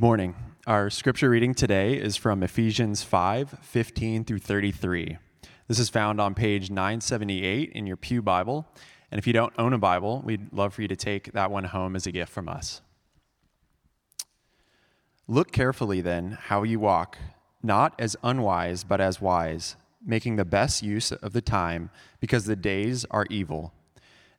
Morning. Our scripture reading today is from Ephesians 5 15 through 33. This is found on page 978 in your Pew Bible. And if you don't own a Bible, we'd love for you to take that one home as a gift from us. Look carefully then how you walk, not as unwise, but as wise, making the best use of the time, because the days are evil.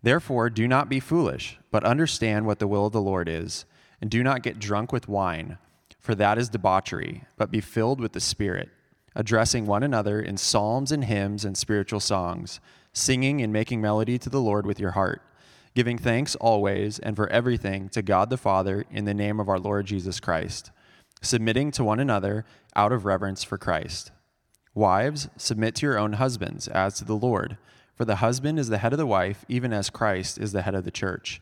Therefore, do not be foolish, but understand what the will of the Lord is and do not get drunk with wine, for that is debauchery, but be filled with the Spirit, addressing one another in psalms and hymns and spiritual songs, singing and making melody to the Lord with your heart, giving thanks always and for everything to God the Father in the name of our Lord Jesus Christ, submitting to one another out of reverence for Christ. Wives, submit to your own husbands as to the Lord. For the husband is the head of the wife, even as Christ is the head of the church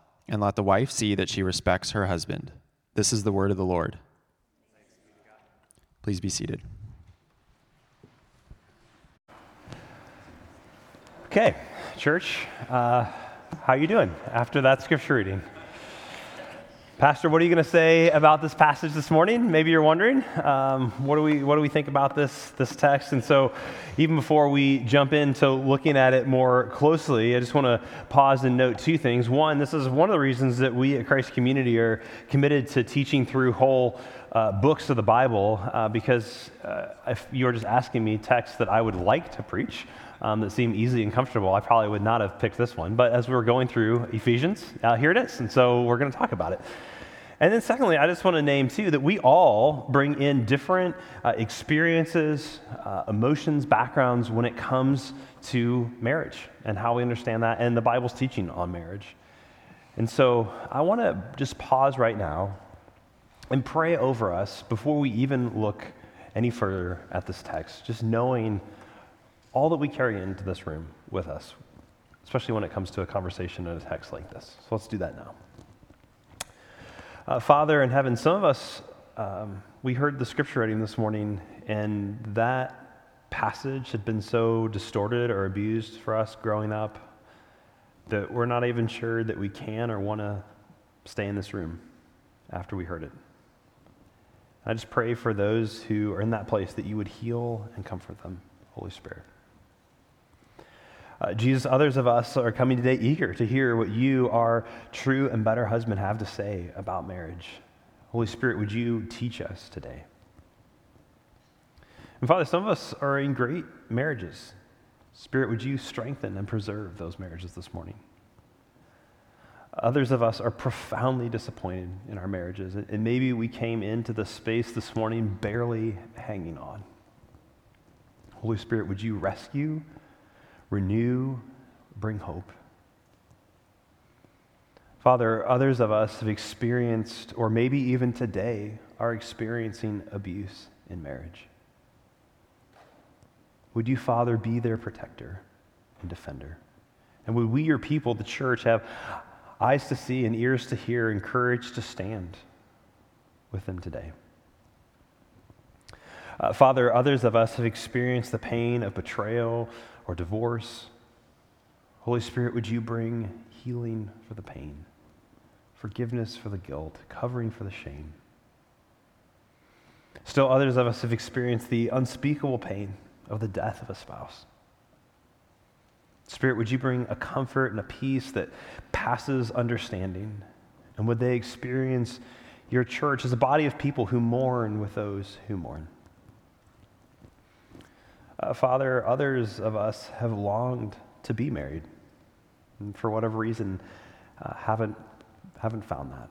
and let the wife see that she respects her husband. This is the word of the Lord. Please be seated. Okay, church, uh, how you doing after that scripture reading? Pastor, what are you going to say about this passage this morning? Maybe you're wondering. Um, what, do we, what do we think about this, this text? And so, even before we jump into looking at it more closely, I just want to pause and note two things. One, this is one of the reasons that we at Christ Community are committed to teaching through whole uh, books of the Bible, uh, because uh, if you were just asking me texts that I would like to preach, um, that seem easy and comfortable, I probably would not have picked this one. But as we were going through Ephesians, uh, here it is. And so we're going to talk about it. And then, secondly, I just want to name too that we all bring in different uh, experiences, uh, emotions, backgrounds when it comes to marriage and how we understand that and the Bible's teaching on marriage. And so, I want to just pause right now and pray over us before we even look any further at this text, just knowing all that we carry into this room with us, especially when it comes to a conversation in a text like this. So, let's do that now. Uh, Father in heaven, some of us, um, we heard the scripture reading this morning, and that passage had been so distorted or abused for us growing up that we're not even sure that we can or want to stay in this room after we heard it. I just pray for those who are in that place that you would heal and comfort them, Holy Spirit. Uh, Jesus, others of us are coming today eager to hear what you, our true and better husband, have to say about marriage. Holy Spirit, would you teach us today? And Father, some of us are in great marriages. Spirit, would you strengthen and preserve those marriages this morning? Others of us are profoundly disappointed in our marriages, and maybe we came into the space this morning barely hanging on. Holy Spirit, would you rescue renew, bring hope. Father, others of us have experienced, or maybe even today, are experiencing abuse in marriage. Would you, Father, be their protector and defender? And would we, your people, the church, have eyes to see and ears to hear and courage to stand with them today? Uh, Father, others of us have experienced the pain of betrayal or divorce. Holy Spirit, would you bring healing for the pain, forgiveness for the guilt, covering for the shame? Still, others of us have experienced the unspeakable pain of the death of a spouse. Spirit, would you bring a comfort and a peace that passes understanding? And would they experience your church as a body of people who mourn with those who mourn? Uh, Father, others of us have longed to be married, and for whatever reason, uh, haven't, haven't found that.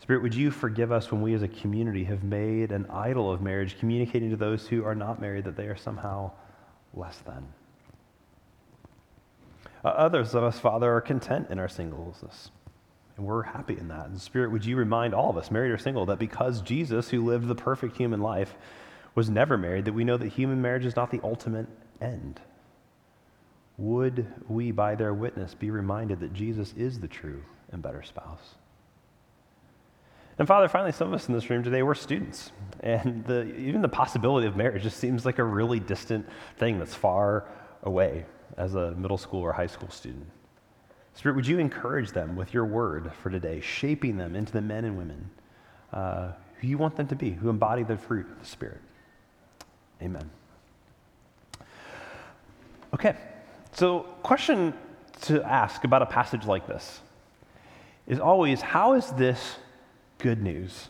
Spirit, would you forgive us when we as a community have made an idol of marriage, communicating to those who are not married that they are somehow less than? Uh, others of us, Father, are content in our singleness. And we're happy in that. And Spirit, would you remind all of us, married or single, that because Jesus, who lived the perfect human life, was never married, that we know that human marriage is not the ultimate end. Would we, by their witness, be reminded that Jesus is the true and better spouse? And Father, finally, some of us in this room today, we're students. And the, even the possibility of marriage just seems like a really distant thing that's far away as a middle school or high school student. Spirit, would you encourage them with your word for today, shaping them into the men and women uh, who you want them to be, who embody the fruit of the Spirit? Amen. Okay, so question to ask about a passage like this is always how is this good news?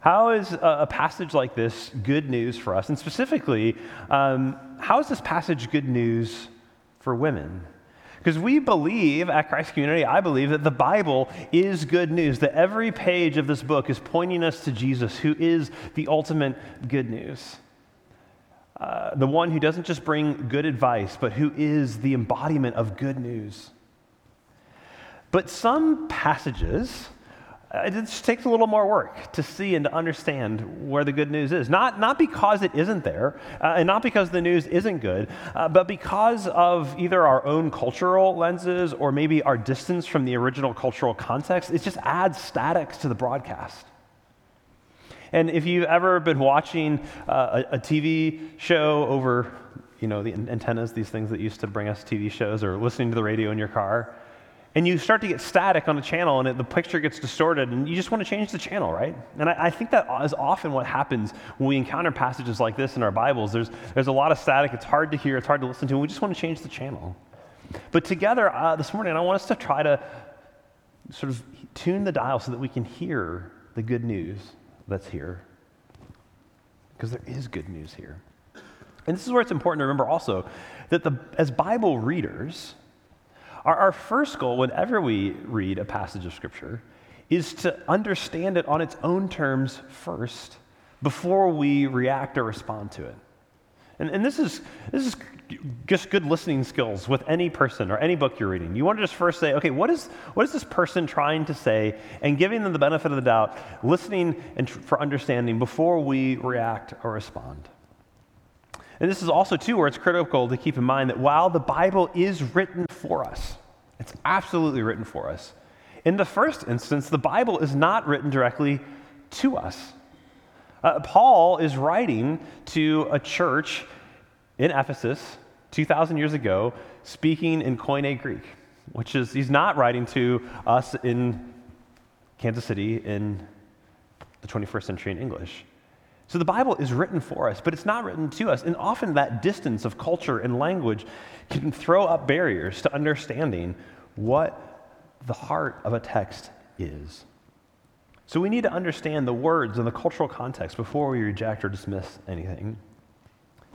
How is a, passage like this good news for us? And specifically, um, how is this passage good news for women? Because we believe at Christ Community, I believe that the Bible is good news, that every page of this book is pointing us to Jesus, who is the ultimate good news. Uh, the one who doesn't just bring good advice, but who is the embodiment of good news. But some passages, uh, it just takes a little more work to see and to understand where the good news is. Not, not because it isn't there, uh, and not because the news isn't good, uh, but because of either our own cultural lenses or maybe our distance from the original cultural context. It just adds statics to the broadcast. And if you've ever been watching uh, a, a TV show over, you know, the antennas, these things that used to bring us TV shows, or listening to the radio in your car, and you start to get static on a channel and it, the picture gets distorted and you just want to change the channel right? And I, I, think that is often what happens when we encounter passages like this in our bibles. There's, there's a lot of static. It's hard to hear. It's hard to listen to. And we just want to change the channel. But together uh, this morning i want us to try to sort of tune the dial so that we can hear the good news that's here because there is good news here and this is where it's important to remember also that the, as bible readers our, our first goal, whenever we read a passage of Scripture, is to understand it on its own terms first before we react or respond to it. And, and, this, is, this is just good listening skills with any person or any book you're reading. You want to just first say, okay, what is, what is this person trying to say? And giving them the benefit of the doubt, listening and tr- for understanding before we react or respond. And this is also, too, where it's critical to keep in mind that while the Bible is written for us, it's absolutely written for us. In the first instance, the Bible is not written directly to us. Uh, Paul is writing to a church in Ephesus 2,000 years ago, speaking in Koine Greek, which is, he's not writing to us in Kansas City in the 21st century in English. So the Bible is written for us, but it's not written to us. And often that distance of culture and language can throw up barriers to understanding what the heart of a text is. So we need to understand the words and the cultural context before we reject or dismiss anything.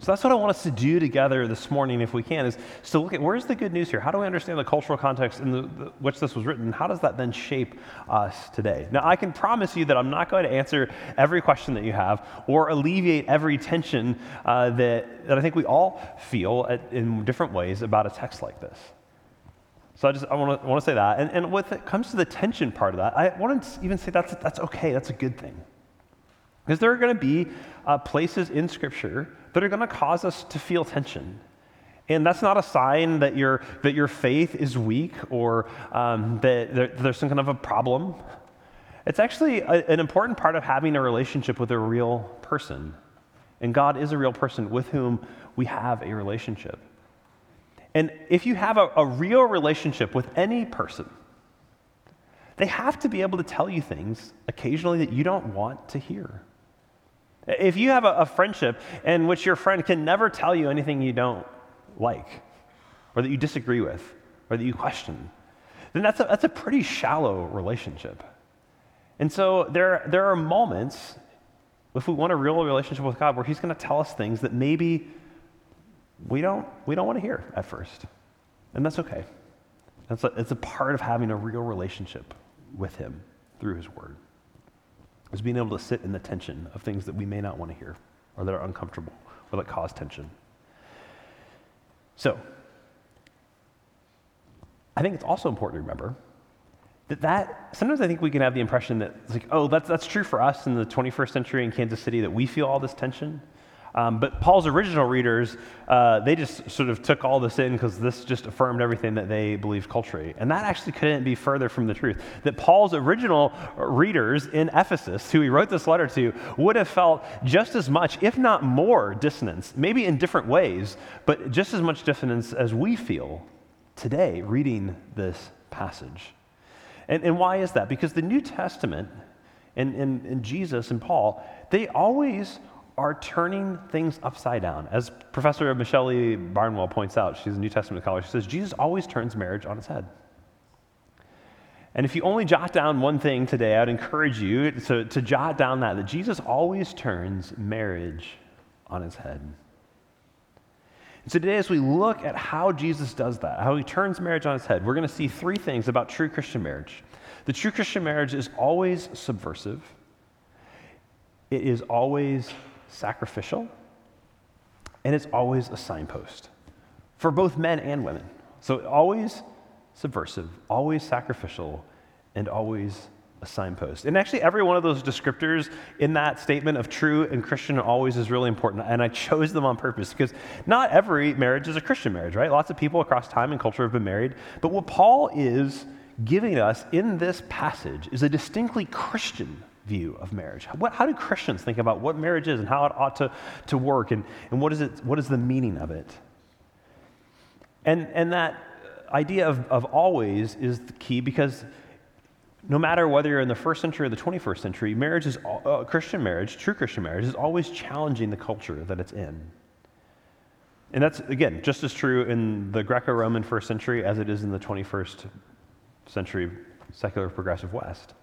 So that's what I want us to do together this morning, if we can, is to look at where's the good news here? How do we understand the cultural context in the, the, which this was written? How does that then shape us today? Now, I can promise you that I'm not going to answer every question that you have or alleviate every tension uh, that, that I think we all feel at, in different ways about a text like this. So I just I want to, say that. And, and when it comes to the tension part of that, I want to even say that's, that's okay, that's a good thing. Because there are going to be uh, places in Scripture that are going to cause us to feel tension. And that's not a sign that your, that your faith is weak or um, that there, there's some kind of a problem. It's actually a, an important part of having a relationship with a real person. And God is a real person with whom we have a relationship. And if you have a, a real relationship with any person, they have to be able to tell you things occasionally that you don't want to hear. If you have a, a friendship in which your friend can never tell you anything you don't like, or that you disagree with, or that you question, then that's a, that's a pretty shallow relationship. And so there, there are moments if we want a real relationship with God where He's going to tell us things that maybe we don't, we don't want to hear at first. And that's okay. It's a, it's a part of having a real relationship with Him through His Word, is being able to sit in the tension of things that we may not want to hear or that are uncomfortable or that cause tension. So, I think it's also important to remember that, that sometimes I think we can have the impression that it's like, oh, that's, that's true for us in the 21st century in Kansas City, that we feel all this tension. Um, but Paul's original readers, uh, they just sort of took all this in because this just affirmed everything that they believed culturally. And that actually couldn't be further from the truth. That Paul's original readers in Ephesus, who he wrote this letter to, would have felt just as much, if not more, dissonance, maybe in different ways, but just as much dissonance as we feel today reading this passage. And, and why is that? Because the New Testament and, and, and Jesus and Paul, they always are turning things upside down. As Professor Michelle Barnewall points out, she's a New Testament scholar, she says, Jesus always turns marriage on its head. And if you only jot down one thing today, I'd encourage you to, to jot down that, that Jesus always turns marriage on its head. And so today, as we look at how Jesus does that, how he turns marriage on its head, we're going to see three things about true Christian marriage. The true Christian marriage is always subversive, it is always sacrificial, and it's always a signpost for both men and women. So always subversive, always sacrificial, and always a signpost. And actually, every one of those descriptors in that statement of true and Christian always is really important. And I chose them on purpose because not every marriage is a Christian marriage, right? Lots of people across time and culture have been married. But what Paul is giving us in this passage is a distinctly Christian view of marriage. What, how do Christians think about what marriage is and how it ought to, to work and, and what, is it, what is the meaning of it? And, and that idea of, of always is the key because no matter whether you're in the first century or the 21st century, marriage is, uh, Christian marriage, true Christian marriage, is always challenging the culture that it's in. And that's, again, just as true in the Greco Roman first century as it is in the 21st century secular progressive West.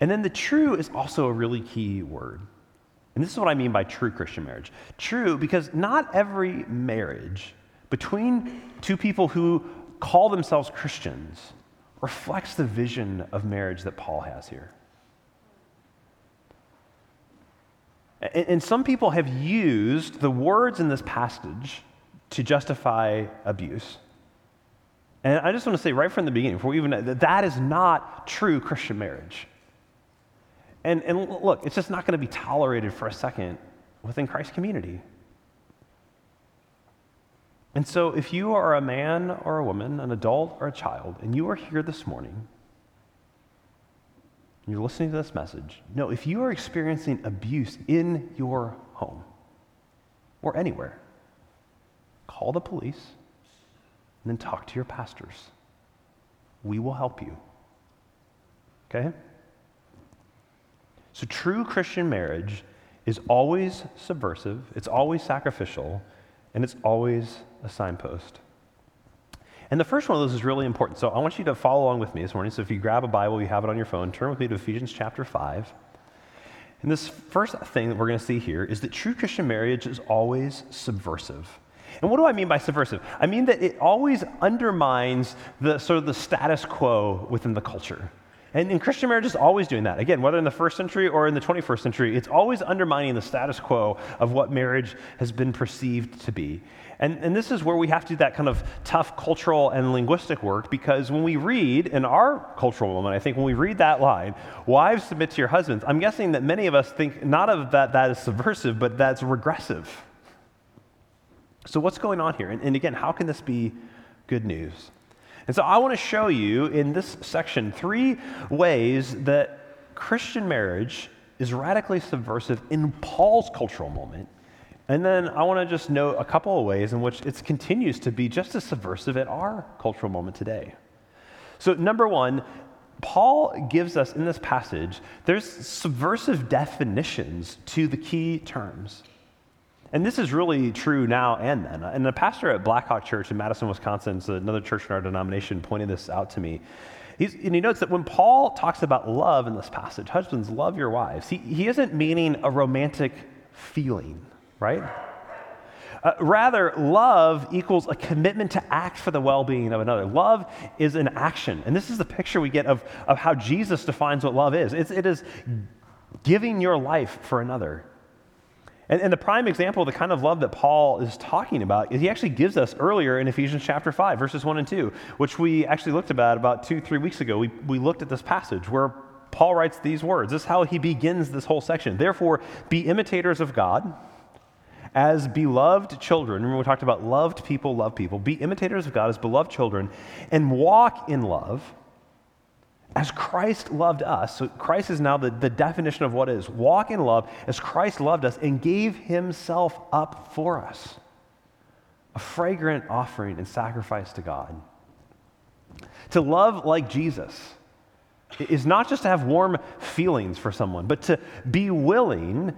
And then the true is also a really key word. And this is what I mean by true Christian marriage. True, because not every marriage between two people who call themselves Christians reflects the vision of marriage that Paul has here. And, and some people have used the words in this passage to justify abuse. And I just want to say right from the beginning, before even that that is not true Christian marriage. And, and look, it's just not going to be tolerated for a second within Christ's community. And so, if you are a man or a woman, an adult or a child, and you are here this morning, and you're listening to this message, no, if you are experiencing abuse in your home or anywhere, call the police and then talk to your pastors. We will help you. Okay? So, true Christian marriage is always subversive, it's always sacrificial, and it's always a signpost. And the first one of those is really important. So I want you to follow along with me this morning. So if you grab a Bible, you have it on your phone, turn with me to Ephesians chapter 5. And this first thing that we're going to see here is that true Christian marriage is always subversive. And what do I mean by subversive? I mean that it always undermines the sort of the status quo within the culture. And, and Christian marriage is always doing that. Again, whether in the first century or in the 21st century, it's always undermining the status quo of what marriage has been perceived to be. And, and this is where we have to do that kind of tough cultural and linguistic work because when we read in our cultural moment, I think when we read that line, wives submit to your husbands, I'm guessing that many of us think not of that that is subversive, but that's regressive. So, what's going on here? And, and again, how can this be good news? And so I want to show you in this section three ways that Christian marriage is radically subversive in Paul's cultural moment. And then I want to just note a couple of ways in which it continues to be just as subversive at our cultural moment today. So, number one, Paul gives us in this passage, there's subversive definitions to the key terms. And this is really true now and then. And the pastor at Blackhawk Church in Madison, Wisconsin, so another church in our denomination, pointed this out to me. He's, and he notes that when Paul talks about love in this passage, husbands, love your wives, he, he isn't meaning a romantic feeling, right? Uh, rather, love equals a commitment to act for the well being of another. Love is an action. And this is the picture we get of, of how Jesus defines what love is it's, it is giving your life for another. And, and, the prime example of the kind of love that Paul is talking about is he actually gives us earlier in Ephesians chapter 5, verses 1 and 2, which we actually looked about about two, three weeks ago. We, we looked at this passage where Paul writes these words. This is how he begins this whole section. Therefore, be imitators of God as beloved children. Remember, we talked about loved people love people. Be imitators of God as beloved children and walk in love as Christ loved us, so Christ is now the, the definition of what is walk in love as Christ loved us and gave himself up for us. A fragrant offering and sacrifice to God. To love like Jesus is not just to have warm feelings for someone, but to be willing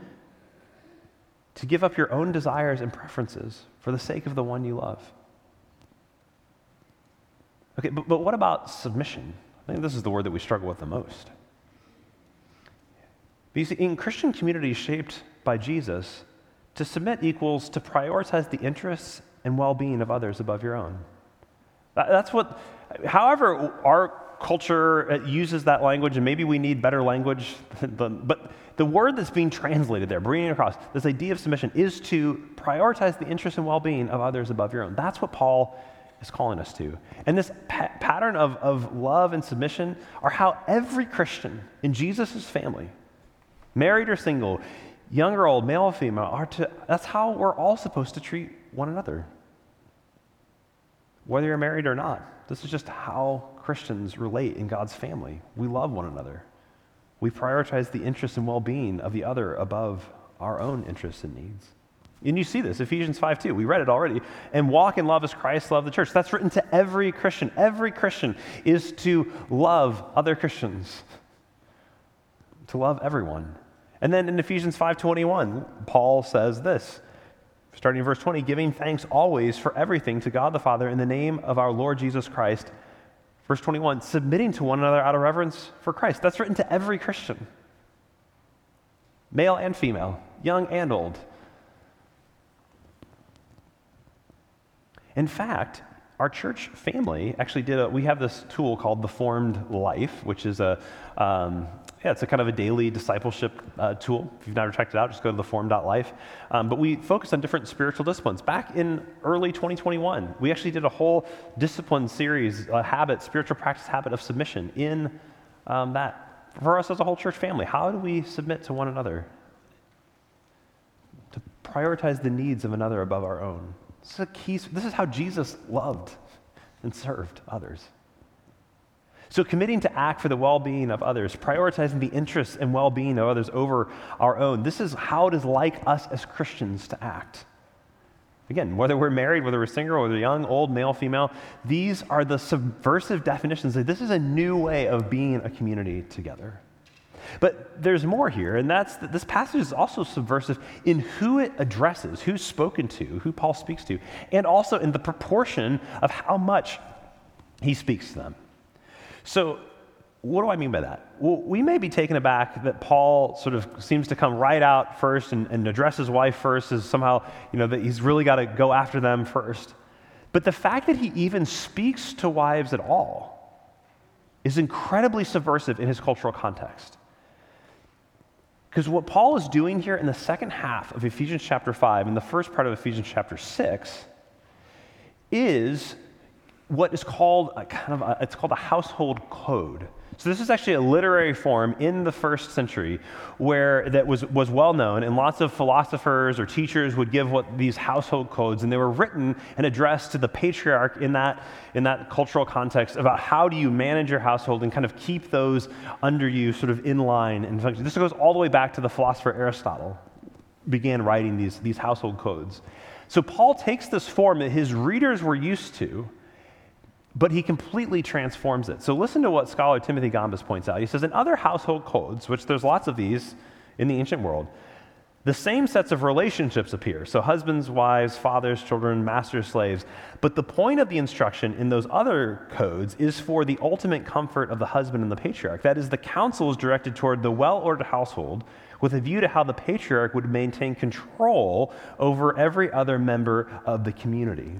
to give up your own desires and preferences for the sake of the one you love. Okay, but, but what about submission? I think this is the word that we struggle with the most. Because in Christian communities shaped by Jesus, to submit equals to prioritize the interests and well being of others above your own. That's what, however, our culture uh, uses that language, and maybe we need better language, but the word that's being translated there, bringing it across, this idea of submission, is to prioritize the interests and well being of others above your own. That's what Paul is calling us to. And this pa- pattern of, of love and submission are how every Christian in Jesus' family, married or single, young or old, male or female, are to, that's how we're all supposed to treat one another. Whether you're married or not, this is just how Christians relate in God's family. We love one another. We prioritize the interests and well being of the other above our own interests and needs. And you see this, Ephesians 5 2. We read it already. And walk in love as Christ loved the church. That's written to every Christian. Every Christian is to love other Christians, to love everyone. And then in Ephesians 5:21, Paul says this, starting in verse 20, giving thanks always for everything to God the Father in the name of our Lord Jesus Christ. Verse 21, submitting to one another out of reverence for Christ. That's written to every Christian. Male and female, young and old. In fact, our church family actually did a, we have this tool called the Formed Life, which is a, um, yeah, it's a kind of a daily discipleship uh, tool. If you've never checked it out, just go to the form.life. Um, but we focus on different spiritual disciplines. Back in early 2021, we actually did a whole discipline series, a habit, spiritual practice habit of submission in um, that for us as a whole church family. How do we submit to one another? To prioritize the needs of another above our own. This is a key. This is how Jesus loved and served others. So, committing to act for the well being of others, prioritizing the interests and well being of others over our own, this is how it is like us as Christians to act. Again, whether we're married, whether we're single, whether young, old, male, female, these are the subversive definitions. This is a new way of being a community together. But there's more here, and that's that this passage is also subversive in who it addresses, who's spoken to, who Paul speaks to, and also in the proportion of how much he speaks to them. So, what do I mean by that? Well, we may be taken aback that Paul sort of seems to come right out first and, and address his wife first as somehow, you know, that he's really got to go after them first. But the fact that he even speaks to wives at all is incredibly subversive in his cultural context. Because what Paul is doing here in the second half of Ephesians chapter 5 and the first part of Ephesians chapter 6 is what is called a kind of a, it's called a household code. So this is actually a literary form in the first century where that was, was well known, and lots of philosophers or teachers would give what these household codes, and they were written and addressed to the patriarch in that, in that cultural context about how do you manage your household and kind of keep those under you sort of in line and function. This goes all the way back to the philosopher Aristotle began writing these, these household codes. So Paul takes this form that his readers were used to but he completely transforms it. So listen to what scholar Timothy Gombis points out. He says, in other household codes, which there's lots of these in the ancient world, The same sets of relationships appear. So, husbands, wives, fathers, children, masters, slaves. But the point of the instruction in those other codes is for the ultimate comfort of the husband and the patriarch. That is, the counsel is directed toward the well ordered household with a view to how the patriarch would maintain control over every other member of the community.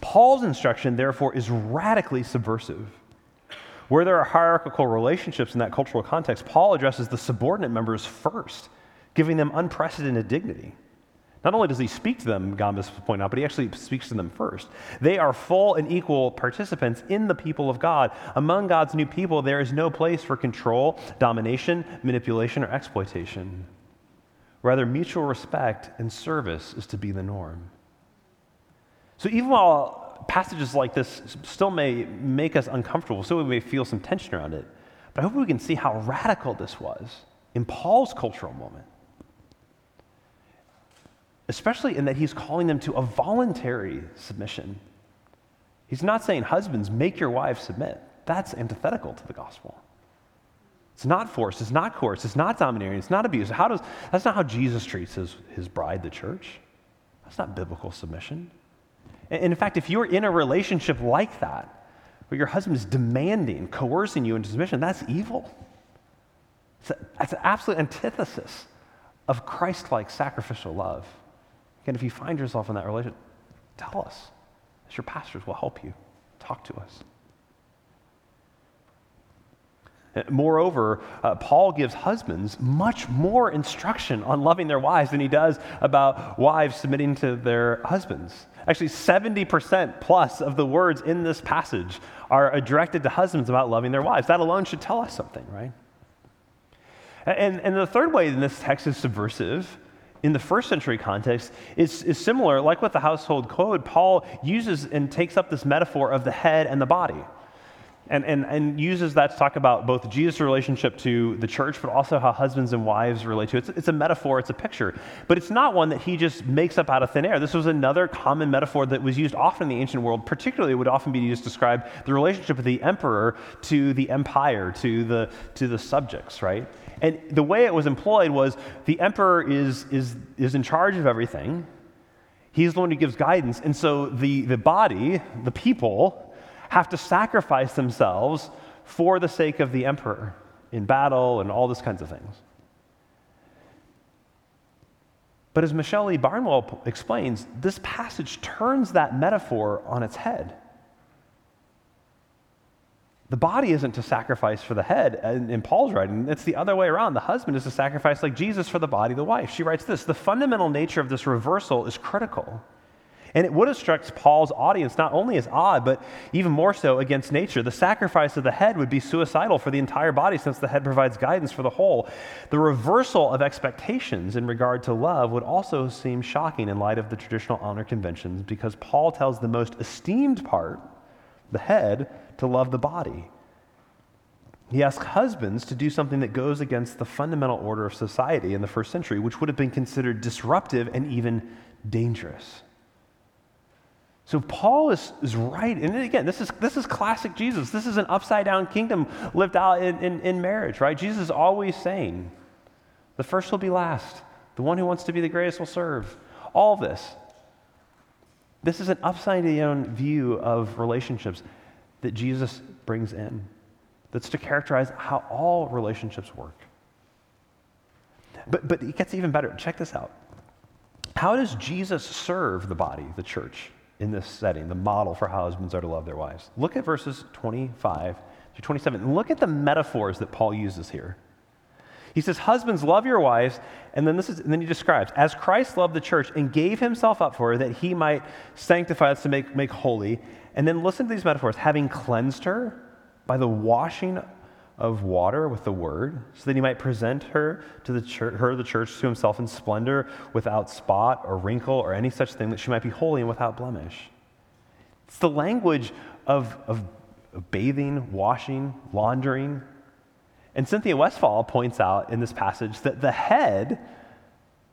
Paul's instruction, therefore, is radically subversive. Where there are hierarchical relationships in that cultural context, Paul addresses the subordinate members first giving them unprecedented dignity. Not only does he speak to them, Gombis point out, but he actually speaks to them first. They are full and equal participants in the people of God. Among God's new people, there is no place for control, domination, manipulation, or exploitation. Rather, mutual respect and service is to be the norm. So, even while passages like this still may make us uncomfortable, so we may feel some tension around it, but I hope we can see how radical this was in Paul's cultural moment especially in that he's calling them to a voluntary submission. He's not saying, husbands, make your wives submit. That's antithetical to the gospel. It's not force, it's not coerce, it's not domineering, it's not abuse. How does, that's not how Jesus treats his, his bride, the church. That's not biblical submission. And in fact, if you're in a relationship like that, where your husband is demanding, coercing you into submission, that's evil. It's, a, an absolute antithesis of Christ like sacrificial love. Again, if you find yourself in that relationship, tell us. As your pastors will help you. Talk to us. Moreover, uh, Paul gives husbands much more instruction on loving their wives than he does about wives submitting to their husbands. Actually, 70% plus of the words in this passage are directed to husbands about loving their wives. That alone should tell us something, right? And, and the third way in this text is subversive in the first century context is, is similar. Like with the household code, Paul uses and takes up this metaphor of the head and the body. And, and, and uses that to talk about both Jesus' relationship to the church, but also how husbands and wives relate to it. It's, it's a metaphor, it's a picture. But it's not one that he just makes up out of thin air. This was another common metaphor that was used often in the ancient world, particularly it would often be used to describe the relationship of the emperor to the empire, to the, to the subjects, right? And the way it was employed was the emperor is, is, is in charge of everything. He's the one who gives guidance. And so the, the body, the people, have to sacrifice themselves for the sake of the emperor in battle and all these kinds of things. But as Michelle Lee Barnewall explains, this passage turns that metaphor on its head. The body isn't to sacrifice for the head uh, in, in, Paul's writing. It's the other way around. The husband is to sacrifice like Jesus for the body the wife. She writes this The fundamental nature of this reversal is critical. And it would have struck Paul's audience not only as odd, but even more so against nature. The sacrifice of the head would be suicidal for the entire body since the head provides guidance for the whole. The reversal of expectations in regard to love would also seem shocking in light of the traditional honor conventions because Paul tells the most esteemed part, the head, to love the body. He asks husbands to do something that goes against the fundamental order of society in the first century, which would have been considered disruptive and even dangerous. So Paul is, is right. And again, this is, this is classic Jesus. This is an upside down kingdom lived out in, in, in marriage, right? Jesus is always saying, the first will be last. The one who wants to be the greatest will serve. All this. This is an upside down view of relationships that Jesus brings in that's to characterize how all relationships work. But, but it gets even better. Check this out. How does Jesus serve the body, the church, in this setting, the model for how husbands are to love their wives? Look at verses 25 to 27. Look at the metaphors that Paul uses here. He says, Husbands, love your wives. And then, this is, and then he describes, as Christ loved the church and gave himself up for her that he might sanctify us to make, make holy. And then listen to these metaphors having cleansed her by the washing of water with the word, so that he might present her to the church, her, the church, to himself in splendor, without spot or wrinkle or any such thing, that she might be holy and without blemish. It's the language of, of, bathing, washing, laundering. And Cynthia Westfall points out in this passage that the head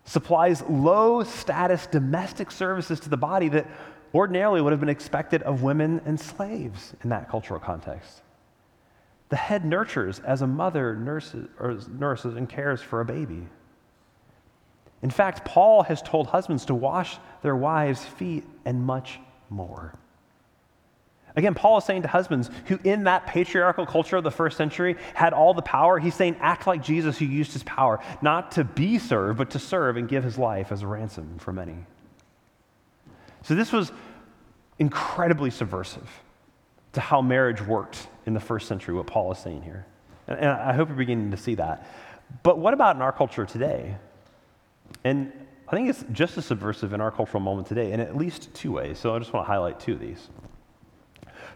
supplies low status domestic services to the body that ordinarily would have been expected of women and slaves in that cultural context. The head nurtures as a mother nurses, nurses and cares for a baby. In fact, Paul has told husbands to wash their wives' feet and much more. Again, Paul is saying to husbands who, in that patriarchal culture of the first century, had all the power, he's saying, act like Jesus who used his power, not to be served, but to serve and give his life as a ransom for many. So, this was incredibly subversive to how marriage worked in the first century, what Paul is saying here. And I hope you're beginning to see that. But what about in our culture today? And I think it's just as subversive in our cultural moment today in at least two ways. So I just want to highlight two of these.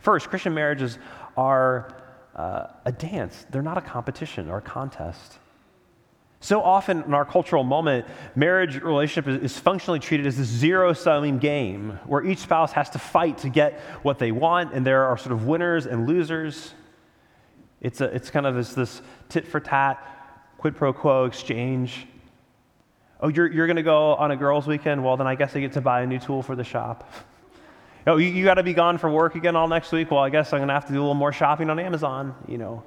First, Christian marriages are uh, a dance, they're not a competition or a contest. So often in our cultural moment, marriage relationship is, functionally treated as this zero sum game where each spouse has to fight to get what they want, and there are sort of winners and losers. It's, a, it's kind of this, this tit for tat, quid pro quo exchange. Oh, you're, you're going to go on a girls' weekend? Well, then I guess I get to buy a new tool for the shop. Oh, you, you got to be gone for work again all next week? Well, I guess I'm going to have to do a little more shopping on Amazon, you know.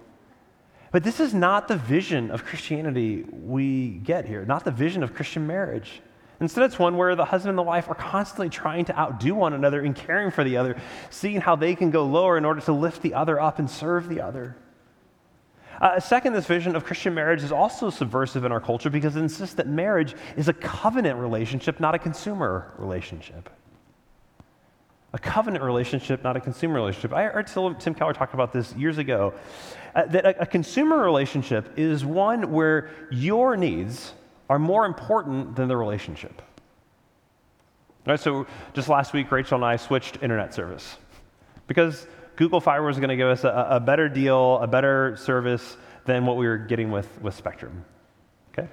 But this is not the vision of Christianity we get here, not the vision of Christian marriage. Instead, it's one where the husband and the wife are constantly trying to outdo one another in caring for the other, seeing how they can go lower in order to lift the other up and serve the other. Uh, second, this vision of Christian marriage is also subversive in our culture because it insists that marriage is a covenant relationship, not a consumer relationship. A covenant relationship, not a consumer relationship. I heard Tim Keller talk about this years ago. Uh, that a, a consumer relationship is one where your needs are more important than the relationship. All right, so just last week, Rachel and I switched internet service because Google Fiber was going to give us a, a, better deal, a better service than what we were getting with, with Spectrum. Okay?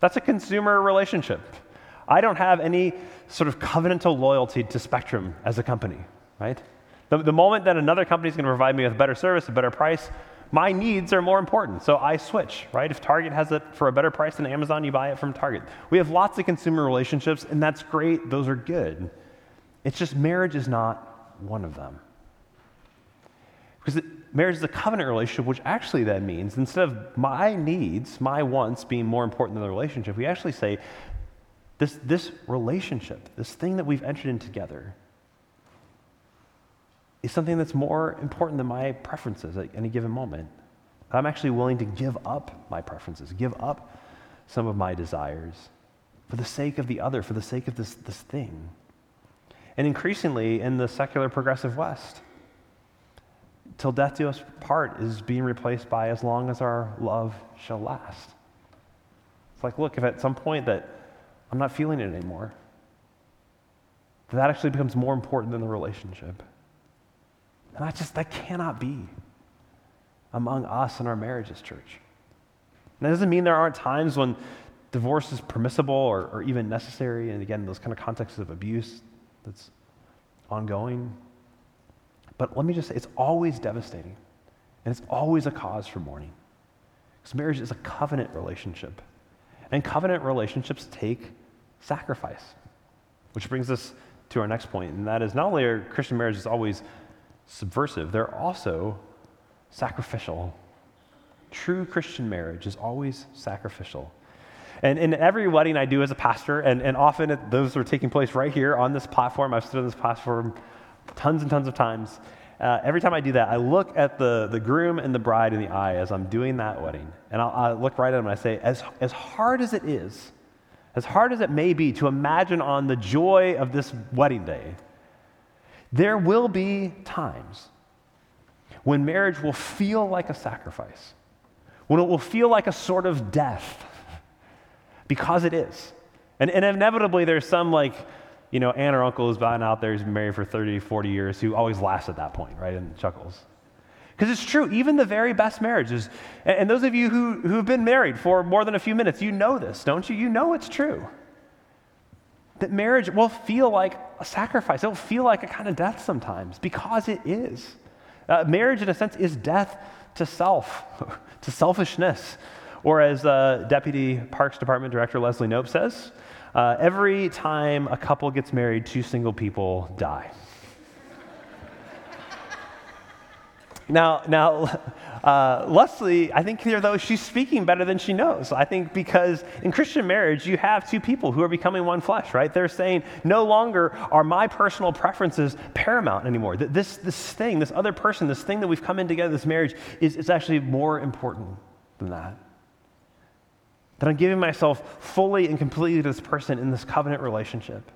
That's a consumer relationship. I don't have any sort of covenantal loyalty to Spectrum as a company, right? The, the moment that another company is going to provide me with a better service, a better price, my needs are more important. So I switch, right? If Target has it for a better price than Amazon, you buy it from Target. We have lots of consumer relationships, and that's great. Those are good. It's just marriage is not one of them. Because it, marriage is a covenant relationship, which actually then means instead of my needs, my wants being more important than the relationship, we actually say this, this relationship, this thing that we've entered in together, is something that's more important than my preferences at any given moment. I'm actually willing to give up my preferences, give up some of my desires for the sake of the other, for the sake of this, this thing. And increasingly in the secular progressive West, till death do us part is being replaced by as long as our love shall last. It's like, look, if at some point that I'm not feeling it anymore, that actually becomes more important than the relationship. And I just, that cannot be among us and our marriages, church. And that doesn't mean there aren't times when divorce is permissible or, or even necessary. And again, those kind of contexts of abuse that's ongoing. But let me just say, it's always devastating. And it's always a cause for mourning. Because marriage is a covenant relationship. And covenant relationships take sacrifice. Which brings us to our next point, and that is not only are Christian marriages always subversive, they're also sacrificial. True Christian marriage is always sacrificial. And in every wedding I do as a pastor, and, and often it, those are taking place right here on this platform, I've stood on this platform tons and tons of times. Uh, every time I do that, I look at the, the groom and the bride in the eye as I'm doing that wedding. And I'll, i look right at them and I say, as, as hard as it is, as hard as it may be to imagine on the joy of this wedding day, there will be times when marriage will feel like a sacrifice, when it will feel like a sort of death, because it is. And, and inevitably, there's some like, you know, aunt or uncle who's been out there who's been married for 30, 40 years who always laughs at that point, right, and chuckles. Because it's true, even the very best marriages, and, and those of you who, who've been married for more than a few minutes, you know this, don't you? You know it's true that marriage will feel like a sacrifice. It'll feel like a kind of death sometimes because it is. Uh, marriage, in a sense, is death to self, to selfishness. Or as uh, Deputy Parks Department Director Leslie Knope says, uh, every time a couple gets married, two single people die. Now, now, uh, Leslie, I think here though she's speaking better than she knows. I think because in Christian marriage you have two people who are becoming one flesh, right? They're saying no longer are my personal preferences paramount anymore. This this thing, this other person, this thing that we've come in together, this marriage, is, is actually more important than that. That I'm giving myself fully and completely to this person in this covenant relationship.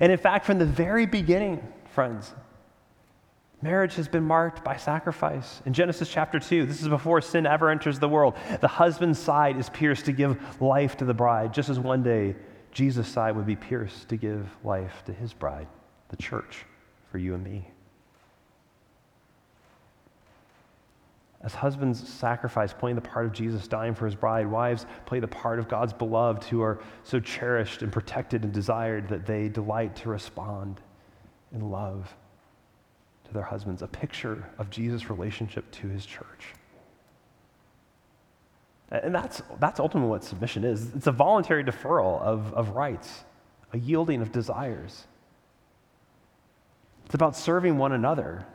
And in fact, from the very beginning, friends, Marriage has been marked by sacrifice. In Genesis chapter 2, this is before sin ever enters the world. The husband's side is pierced to give life to the bride, just as one day Jesus' side would be pierced to give life to his bride, the church, for you and me. As husbands sacrifice, playing the part of Jesus dying for his bride, wives play the part of God's beloved who are so cherished and protected and desired that they delight to respond in love to their husbands, a picture of Jesus' relationship to his church. And that's, that's ultimately what submission is it's a voluntary deferral of, of rights, a yielding of desires. It's about serving one another.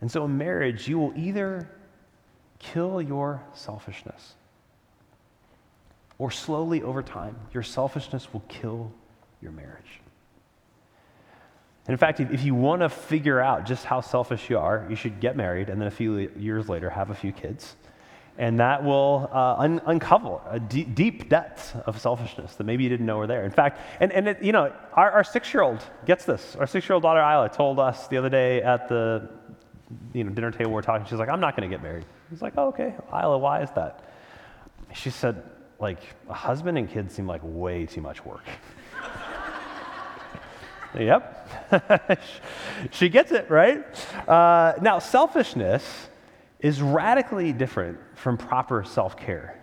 And so in marriage, you will either kill your selfishness, or slowly over time, your selfishness will kill your marriage. And in fact, if, you want to figure out just how selfish you are, you should get married and then a few years later have a few kids. And that will uh, un- uncover a deep depths of selfishness that maybe you didn't know were there. In fact, and, and it, you know, our, our six year old gets this. Our six year old daughter, Isla, told us the other day at the you know, dinner table, we are talking, she's like, I'm not going to get married. He's like, oh, okay. Isla, why is that? She said, like, a husband and kids seem like way too much work. Yep. she gets it, right? Uh, now, selfishness is radically different from proper self care.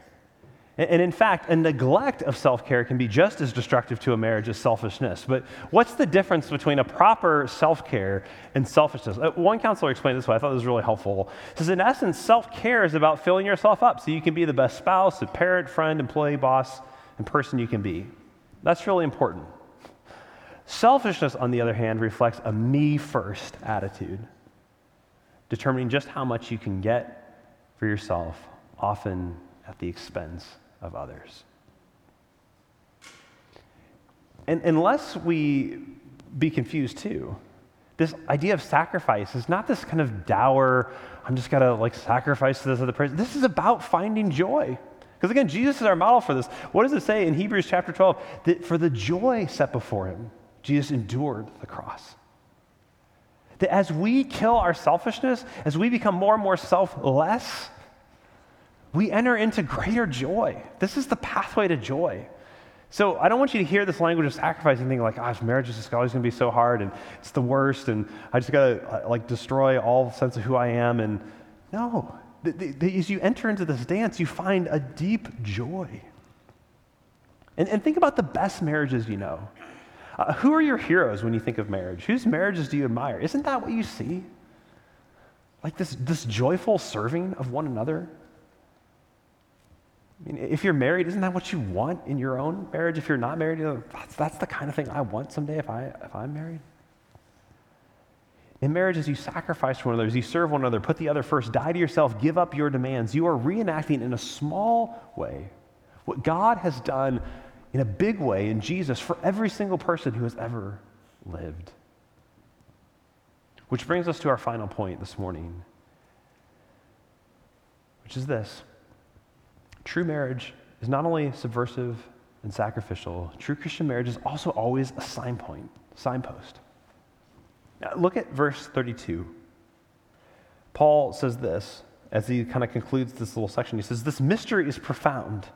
And, in fact, a neglect of self care can be just as destructive to a marriage as selfishness. But what's the difference between a proper self care and selfishness? Uh, one counselor explained this way. I thought this was really helpful. He says, in essence, self care is about filling yourself up so you can be the best spouse, a parent, friend, employee, boss, and person you can be. That's really important. Selfishness, on the other hand, reflects a me first attitude, determining just how much you can get for yourself, often at the expense of others. And unless we be confused too, this idea of sacrifice is not this kind of dour, I'm just gonna like sacrifice to this other person. This is about finding joy. Because again, Jesus is our model for this. What does it say in Hebrews chapter 12? That for the joy set before him, Jesus endured the cross. That as we kill our selfishness, as we become more and more selfless, we enter into greater joy. This is the pathway to joy. So I don't want you to hear this language of sacrifice and think like, gosh, marriage is just always going to be so hard and it's the worst and I just got to uh, like destroy all sense of who I am. And no, as you enter into this dance, you find a deep joy. And, and think about the best marriages you know. Uh, who are your heroes when you think of marriage? Whose marriages do you admire? Isn't that what you see? Like this, this joyful serving of one another? I mean, if you're married, isn't that what you want in your own marriage? If you're not married, you know, that's, that's the kind of thing I want someday if, I, if I'm married. In marriages, you sacrifice for one another, you serve one another, put the other first, die to yourself, give up your demands, you are reenacting in a small way what God has done in a big way in Jesus for every single person who has ever lived. Which brings us to our final point this morning, which is this true marriage is not only subversive and sacrificial, true Christian marriage is also always a sign point, signpost. Now, look at verse 32. Paul says this as he kind of concludes this little section. He says, This mystery is profound.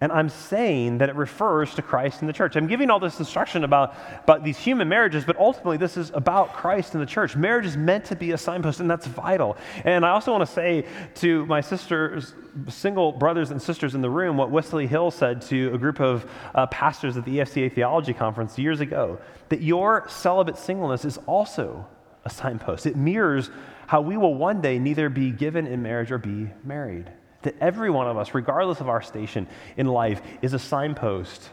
And I'm saying that it refers to Christ and the church. I'm giving all this instruction about, about these human marriages, but ultimately this is about Christ and the church. Marriage is meant to be a signpost, and that's vital. And I also want to say to my sisters, single brothers and sisters in the room, what Wesley Hill said to a group of uh, pastors at the EFCA Theology Conference years ago that your celibate singleness is also a signpost. It mirrors how we will one day neither be given in marriage or be married that every one of us, regardless of our station in life, is a signpost.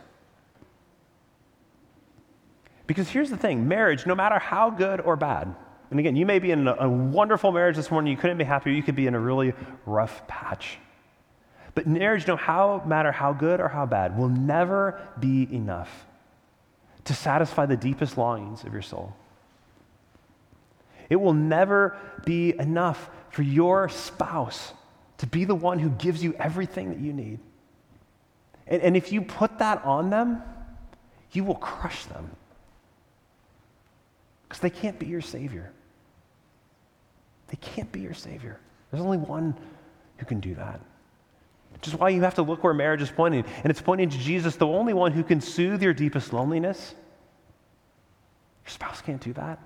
Because here's the thing marriage, no matter how good or bad, And again, you may be in a, a wonderful marriage this morning, you couldn't be happier, you could be in a really rough patch. But marriage, no how, matter how good or how bad, will never be enough to satisfy the deepest longings of your soul. It will never be enough for your spouse to be the one who gives you everything that you need. And, and if you put that on them, you will crush them because they can't be your Savior. They can't be your Savior. There's only one who can do that. Which is why you have to look where marriage is pointing. And it's pointing to Jesus, the only one who can soothe your deepest loneliness. Your spouse can't do that.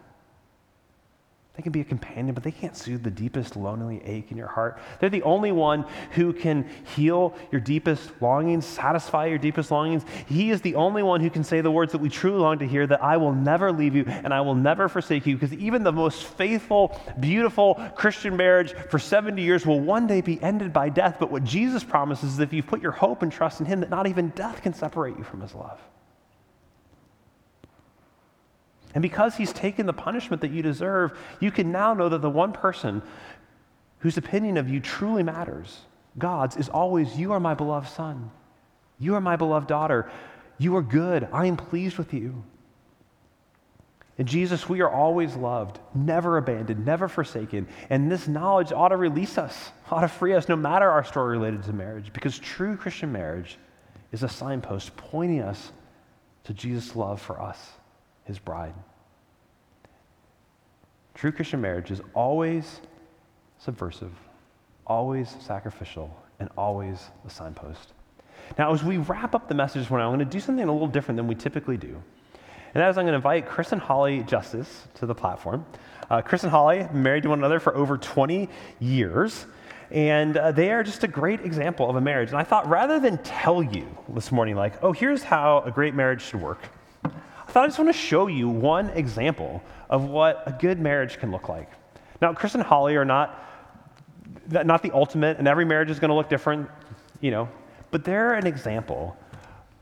They can be a companion, but they can't soothe the deepest lonely ache in your heart. They're the only one who can heal your deepest longings, satisfy your deepest longings. He is the only one who can say the words that we truly long to hear that I will never leave you and I will never forsake you. Because even the most faithful, beautiful Christian marriage for 70 years will one day be ended by death. But what Jesus promises is if you put your hope and trust in Him, that not even death can separate you from His love. And because he's taken the punishment that you deserve, you can now know that the one person whose opinion of you truly matters, God's, is always, You are my beloved son. You are my beloved daughter. You are good. I am pleased with you. And Jesus, we are always loved, never abandoned, never forsaken. And this knowledge ought to release us, ought to free us, no matter our story related to marriage, because true Christian marriage is a signpost pointing us to Jesus' love for us his bride. True Christian marriage is always subversive, always sacrificial, and always a signpost. Now, as we wrap up the message this morning, I'm going to do something a little different than we typically do. And that is, I'm going to invite Chris and Holly Justice to the platform. Uh, Chris and Holly have been married to one another for over 20 years, and uh, they are just a great example of a marriage. And I thought rather than tell you this morning, like, oh, here's how a great marriage should work, I thought I just want to show you one example of what a good marriage can look like. Now, Chris and Holly are not, not the ultimate, and every marriage is going to look different, you know, but they're an example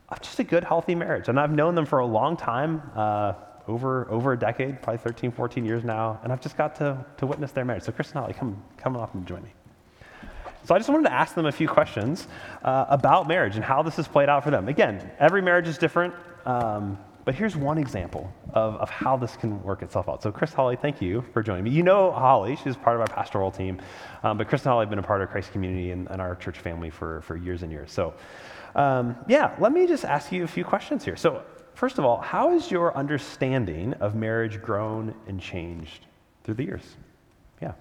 of just a good, healthy marriage. And I've known them for a long time, uh, over, over a decade, probably 13, 14 years now, and I've just got to, to witness their marriage. So, Chris and Holly, come, come up and join me. So I just wanted to ask them a few questions uh, about marriage and how this has played out for them. Again, every marriage is different. Um, but here's one example of, of how this can work itself out. So, Chris Holly, thank you for joining me. You know Holly, she's part of our pastoral team, um, but Chris and Holly have been a part of Christ community and, and our church family for, for years and years. So, um, yeah, let me just ask you a few questions here. So, first of all, how has your understanding of marriage grown and changed through the years? Yeah.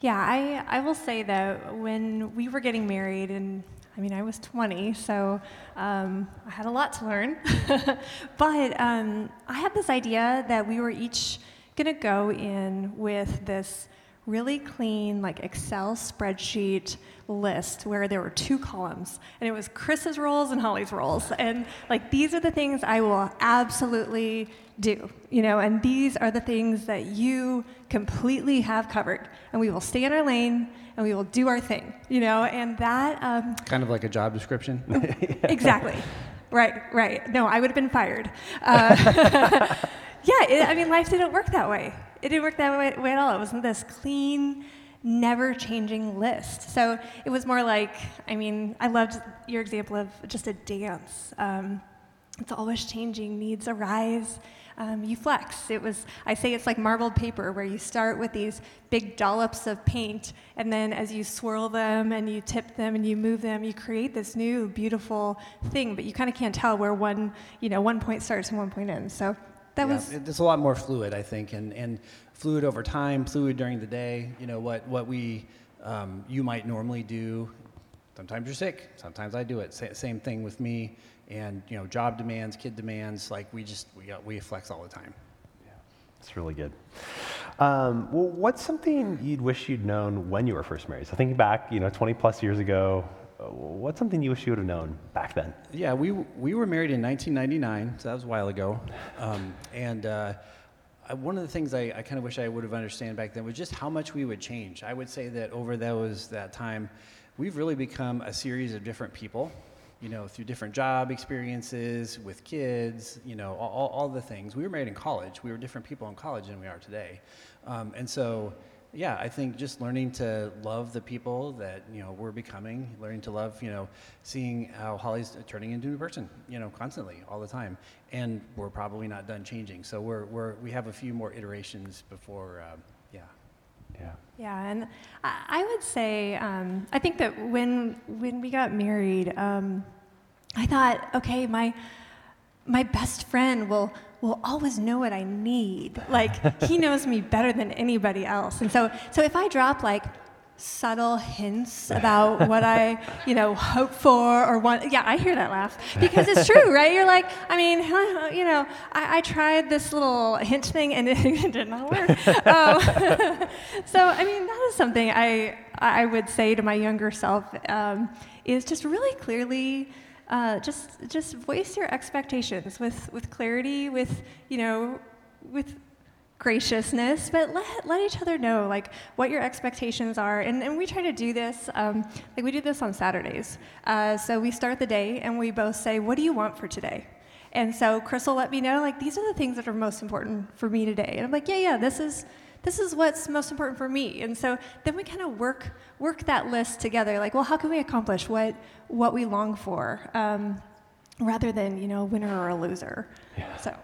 Yeah, I, I will say that when we were getting married and I mean, I was 20, so um, I had a lot to learn. but um, I had this idea that we were each going to go in with this really clean, like Excel spreadsheet list where there were two columns, and it was Chris's roles and Holly's roles. And like, these are the things I will absolutely do, you know, and these are the things that you completely have covered. And we will stay in our lane and we will do our thing, you know, and that. Um, kind of like a job description. exactly. Right, right. No, I would have been fired. Uh, yeah, it, I mean, life didn't work that way. It didn't work that way, way at all. It wasn't this clean, never changing list. So it was more like, I mean, I loved your example of just a dance. Um, it's always changing, needs arise, um, you flex. It was, I say it's like marbled paper where you start with these big dollops of paint, and then as you swirl them and you tip them and you move them, you create this new beautiful thing, but you kind of can't tell where one, you know, one point starts and one point ends. So that yeah, was. It's a lot more fluid, I think, and, and fluid over time, fluid during the day. You know, what, what we, um, you might normally do. Sometimes you're sick, sometimes I do it. same thing with me and you know job demands, kid demands. Like we just we got, we flex all the time. Yeah, that's really good. Um, well, what's something you'd wish you'd known when you were first married? So thinking back, you know, 20 plus years ago, uh, what's something you wish you would have known back then? Yeah, we we were married in 1999, so that was a while ago, um, and. Uh, I, one of the things I, I kind of wish I would have understood back then was just how much we would change. I would say that over those that time, we've really become a series of different people you know, through different job experiences with kids, you know, all, all the things. We were married in college. We were different people in college than we are today. Um, and so, yeah, I think just learning to love the people that you know we're becoming, learning to love, you know, seeing how Holly's turning into a new person, you know, constantly, all the time, and we're probably not done changing. So we're, we're we have a few more iterations before, uh, yeah. Yeah. And I I would say um, I think that when when we got married, um, I thought, okay, my my best friend will will always know what I need. Like he knows me better than anybody else, and so so if I drop like subtle hints about what I, you know, hope for or want. Yeah, I hear that laugh because it's true, right? You're like, I mean, you know, I, I tried this little hint thing and it, did not work. Um, so, I mean, that is something I I would say to my younger self um, is just really clearly. Uh, just just voice your expectations with, with clarity, with you know, with graciousness, but let, let each other know like what your expectations are. And, and we try to do this, um, like we do this on Saturdays. Uh, so we start the day and we both say, what do you want for today? And so Chris will let me know, like, these are the things that are most important for me today. And I'm like, yeah, yeah, this is, this is what's most important for me. And so then we kind of work, work that list together. Like, well, how can we accomplish what, what we long for? Um, rather than, you know, a winner or a loser. Yeah. So.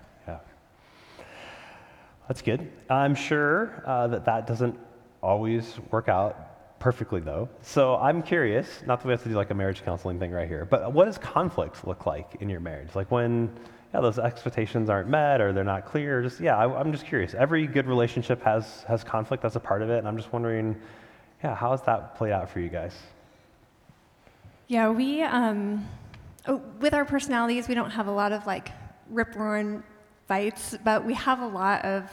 That's good. I'm sure uh, that that doesn't always work out perfectly, though. So I'm curious, not that we have to do like a marriage counseling thing right here, but what does conflict look like in your marriage? Like when yeah, those expectations aren't met or they're not clear. Just yeah, I, am just curious. Every good relationship has has conflict as a part of it, and I'm just wondering, yeah, how has that played out for you guys? Yeah, we um, oh, with our personalities, we don't have a lot of like rip roaring fights, but we have a lot of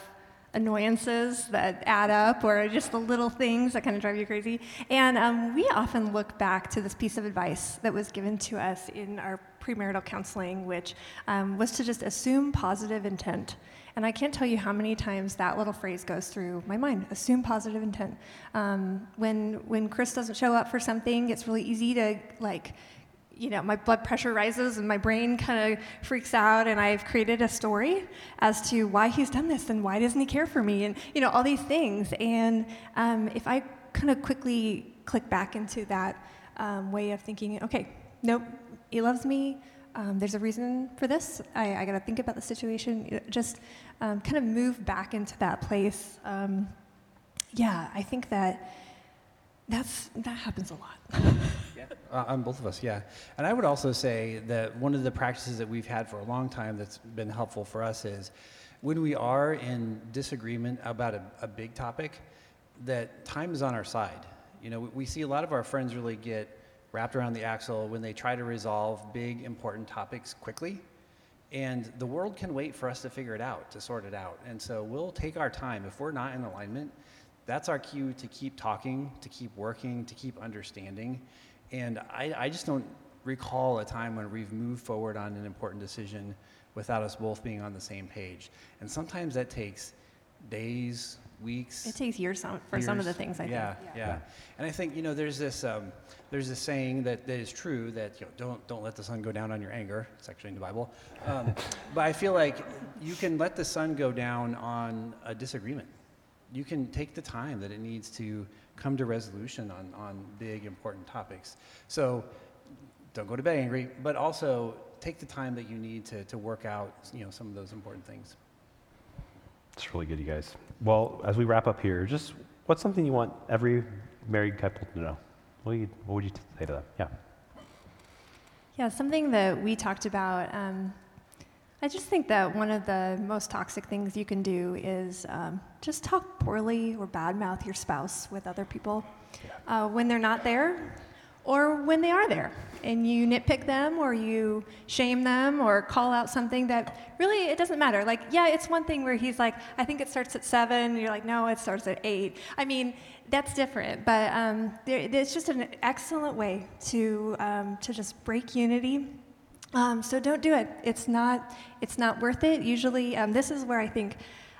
annoyances that add up or just the little things that kind of drive you crazy. And um, we often look back to this piece of advice that was given to us in our premarital counseling, which um, was to just assume positive intent. And I can't tell you how many times that little phrase goes through my mind assume positive intent. Um, when, when Chris doesn't show up for something, it's really easy to like you know, my blood pressure rises and my brain kind of freaks out, and I've created a story as to why he's done this and why doesn't he care for me, and you know, all these things. And um, if I kind of quickly click back into that um, way of thinking, okay, nope, he loves me. Um, there's a reason for this. I, I got to think about the situation. Just um, kind of move back into that place. Um, yeah, I think that that's that happens a lot. Uh, on both of us, yeah. And I would also say that one of the practices that we've had for a long time that's been helpful for us is when we are in disagreement about a, a big topic, that time is on our side. You know, we, we see a lot of our friends really get wrapped around the axle when they try to resolve big, important topics quickly. And the world can wait for us to figure it out, to sort it out. And so we'll take our time. If we're not in alignment, that's our cue to keep talking, to keep working, to keep understanding. And I, I just don't recall a time when we've moved forward on an important decision without us both being on the same page. And sometimes that takes days, weeks. It takes years for years. some of the things I yeah, think. Yeah, yeah. And I think you know there's this um, there's this saying that, that is true that you know, don't don't let the sun go down on your anger. It's actually in the Bible. Um, but I feel like you can let the sun go down on a disagreement. You can take the time that it needs to come to resolution on, on big, important topics. So don't go to bed angry, but also take the time that you need to, to work out you know, some of those important things. It's really good, you guys. Well, as we wrap up here, just what's something you want every married couple to know? What, you, what would you say to them? Yeah. Yeah, something that we talked about um, I just think that one of the most toxic things you can do is um, just talk poorly or badmouth your spouse with other people uh, when they're not there or when they are there. And you nitpick them or you shame them or call out something that really it doesn't matter. Like, yeah, it's one thing where he's like, I think it starts at seven. You're like, no, it starts at eight. I mean, that's different. But um, there, it's just an excellent way to, um, to just break unity um, so don't do it. It's not, it's not worth it. Usually, um, this is where I think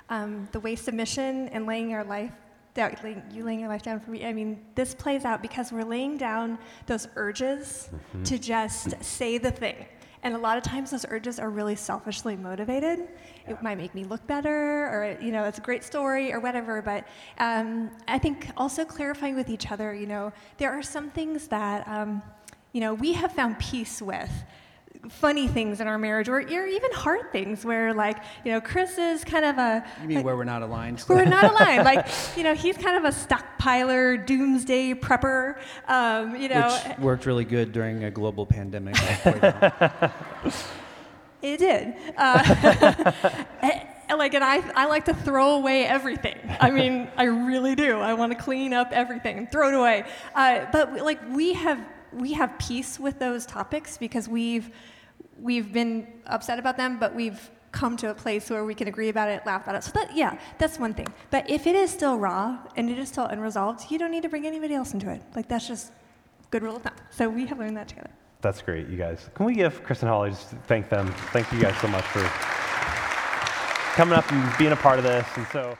um, the way submission and laying our life laying- you laying your life down for me. I mean, this plays out because we're laying down those urges to just say the thing. And a lot of times those urges are really selfishly motivated. It might make me look better, or you know, it's a great story, or whatever. But um, I think also clarifying with each other. You know, there are some things that um, you know we have found peace with funny things in our marriage, or, or even hard things where, like, you know, Chris is kind of a. You mean like, where we're not aligned? where we're not aligned. Like, you know, he's kind of a stockpiler, doomsday prepper. Um, you know, Which worked really good during a global pandemic. I'll point out. it did. Uh, like, and I, I like to throw away everything. I mean, I really do. I want to clean up everything and throw it away. Uh, but like, we have we have peace with those topics because we've we've been upset about them, but we've come to a place where we can agree about it, laugh about it. So that yeah, that's one thing. But if it is still raw and it is still unresolved, you don't need to bring anybody else into it. Like that's just good rule of thumb. So we have learned that together. That's great, you guys. Can we give Chris and Holly just thank them? Thank you guys so much for coming up and being a part of this. And so.